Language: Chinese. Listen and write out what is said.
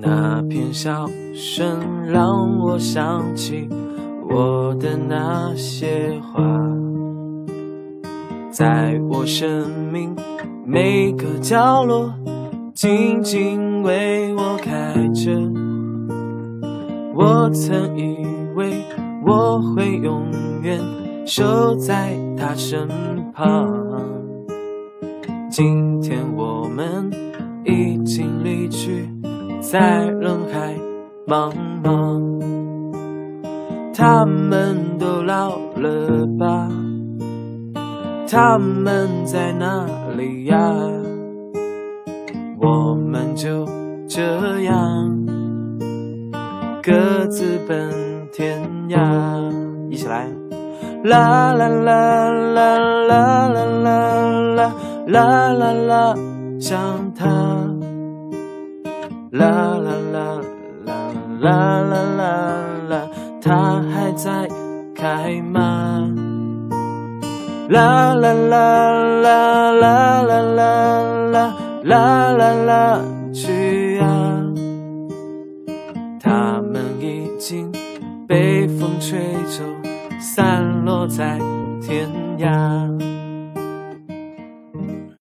那片笑声让我想起我的那些话，在我生命每个角落，静静为我开着。我曾以为我会永远守在他身旁，今天我们已经离去。在人海茫茫，他们都老了吧？他们在哪里呀？我们就这样各自奔天涯。一起来，啦啦啦啦啦啦啦啦啦啦啦，想他。啦啦啦啦啦啦啦啦，它还在开吗？啦啦啦啦啦啦啦啦啦啦啦，去啊！它们已经被风吹走，散落在天涯。